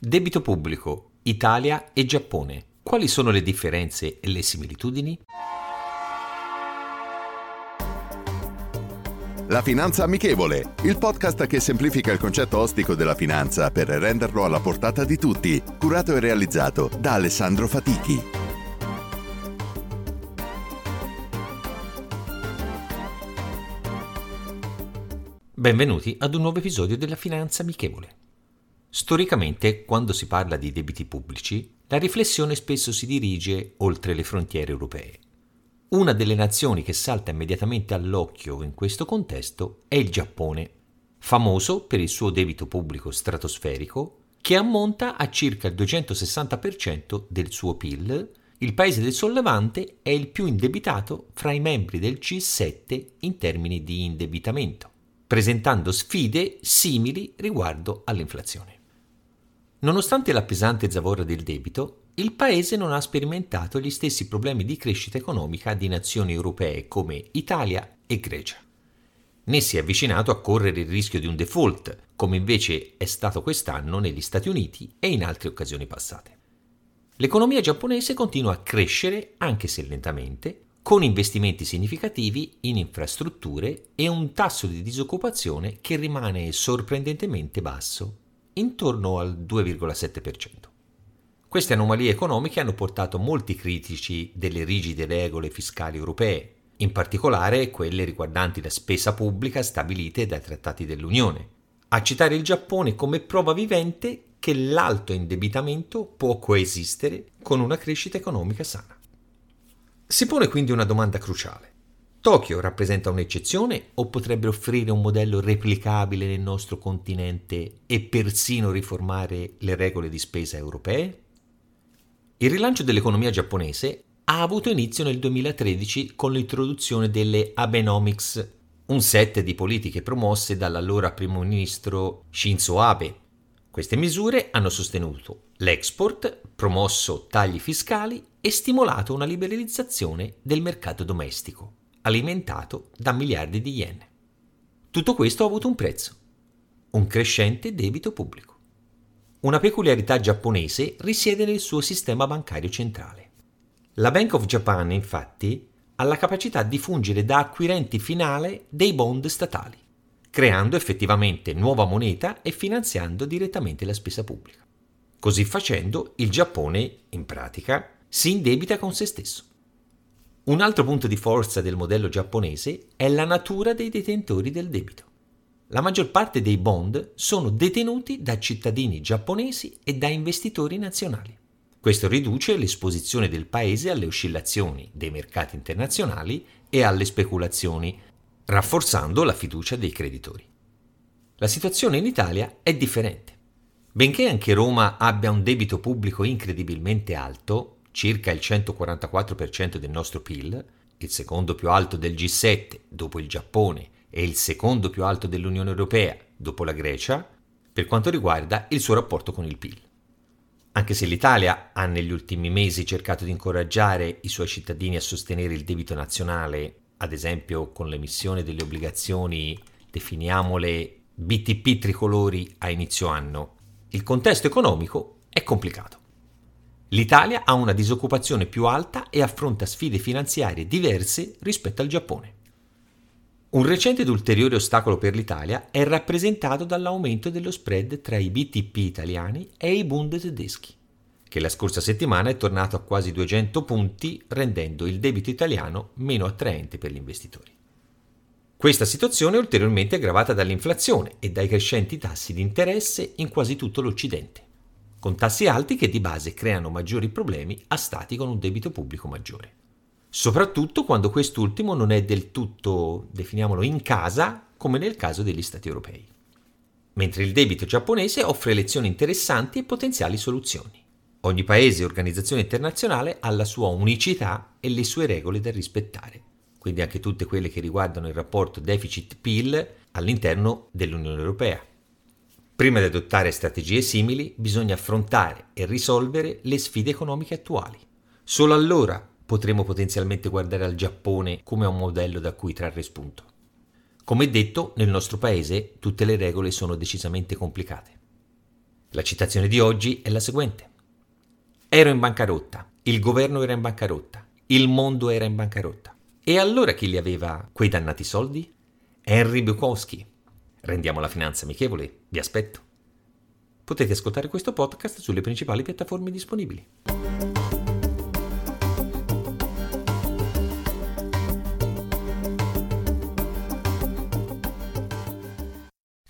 Debito pubblico, Italia e Giappone. Quali sono le differenze e le similitudini? La Finanza Amichevole, il podcast che semplifica il concetto ostico della finanza per renderlo alla portata di tutti, curato e realizzato da Alessandro Fatichi. Benvenuti ad un nuovo episodio della Finanza Amichevole. Storicamente, quando si parla di debiti pubblici, la riflessione spesso si dirige oltre le frontiere europee. Una delle nazioni che salta immediatamente all'occhio in questo contesto è il Giappone, famoso per il suo debito pubblico stratosferico che ammonta a circa il 260% del suo PIL. Il paese del sollevante è il più indebitato fra i membri del G7 in termini di indebitamento, presentando sfide simili riguardo all'inflazione. Nonostante la pesante zavorra del debito, il paese non ha sperimentato gli stessi problemi di crescita economica di nazioni europee come Italia e Grecia. Né si è avvicinato a correre il rischio di un default, come invece è stato quest'anno negli Stati Uniti e in altre occasioni passate. L'economia giapponese continua a crescere, anche se lentamente, con investimenti significativi in infrastrutture e un tasso di disoccupazione che rimane sorprendentemente basso intorno al 2,7%. Queste anomalie economiche hanno portato molti critici delle rigide regole fiscali europee, in particolare quelle riguardanti la spesa pubblica stabilite dai trattati dell'Unione, a citare il Giappone come prova vivente che l'alto indebitamento può coesistere con una crescita economica sana. Si pone quindi una domanda cruciale. Tokyo rappresenta un'eccezione o potrebbe offrire un modello replicabile nel nostro continente e persino riformare le regole di spesa europee? Il rilancio dell'economia giapponese ha avuto inizio nel 2013 con l'introduzione delle Abenomics, un set di politiche promosse dall'allora primo ministro Shinzo Abe. Queste misure hanno sostenuto l'export, promosso tagli fiscali e stimolato una liberalizzazione del mercato domestico alimentato da miliardi di yen. Tutto questo ha avuto un prezzo, un crescente debito pubblico. Una peculiarità giapponese risiede nel suo sistema bancario centrale. La Bank of Japan, infatti, ha la capacità di fungere da acquirente finale dei bond statali, creando effettivamente nuova moneta e finanziando direttamente la spesa pubblica. Così facendo, il Giappone, in pratica, si indebita con se stesso. Un altro punto di forza del modello giapponese è la natura dei detentori del debito. La maggior parte dei bond sono detenuti da cittadini giapponesi e da investitori nazionali. Questo riduce l'esposizione del paese alle oscillazioni dei mercati internazionali e alle speculazioni, rafforzando la fiducia dei creditori. La situazione in Italia è differente. Benché anche Roma abbia un debito pubblico incredibilmente alto, circa il 144% del nostro PIL, il secondo più alto del G7 dopo il Giappone e il secondo più alto dell'Unione Europea dopo la Grecia, per quanto riguarda il suo rapporto con il PIL. Anche se l'Italia ha negli ultimi mesi cercato di incoraggiare i suoi cittadini a sostenere il debito nazionale, ad esempio con l'emissione delle obbligazioni, definiamole BTP tricolori a inizio anno, il contesto economico è complicato. L'Italia ha una disoccupazione più alta e affronta sfide finanziarie diverse rispetto al Giappone. Un recente ed ulteriore ostacolo per l'Italia è rappresentato dall'aumento dello spread tra i BTP italiani e i Bund tedeschi, che la scorsa settimana è tornato a quasi 200 punti, rendendo il debito italiano meno attraente per gli investitori. Questa situazione è ulteriormente aggravata dall'inflazione e dai crescenti tassi di interesse in quasi tutto l'Occidente con tassi alti che di base creano maggiori problemi a stati con un debito pubblico maggiore. Soprattutto quando quest'ultimo non è del tutto, definiamolo, in casa, come nel caso degli stati europei. mentre il debito giapponese offre lezioni interessanti e potenziali soluzioni. Ogni paese e organizzazione internazionale ha la sua unicità e le sue regole da rispettare, quindi anche tutte quelle che riguardano il rapporto deficit-PIL all'interno dell'Unione Europea. Prima di adottare strategie simili bisogna affrontare e risolvere le sfide economiche attuali. Solo allora potremo potenzialmente guardare al Giappone come a un modello da cui trarre spunto. Come detto, nel nostro paese tutte le regole sono decisamente complicate. La citazione di oggi è la seguente. Ero in bancarotta, il governo era in bancarotta, il mondo era in bancarotta. E allora chi li aveva quei dannati soldi? Henry Bukowski. Rendiamo la finanza amichevole, vi aspetto. Potete ascoltare questo podcast sulle principali piattaforme disponibili.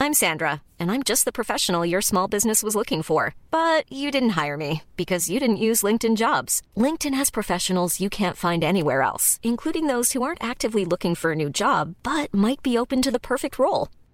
I'm Sandra, and I'm just the professional your small business was looking for. But you didn't hire me because you didn't use LinkedIn jobs. LinkedIn has professionals you can't find anywhere else, including those who aren't actively looking for a new job but might be open to the perfect role,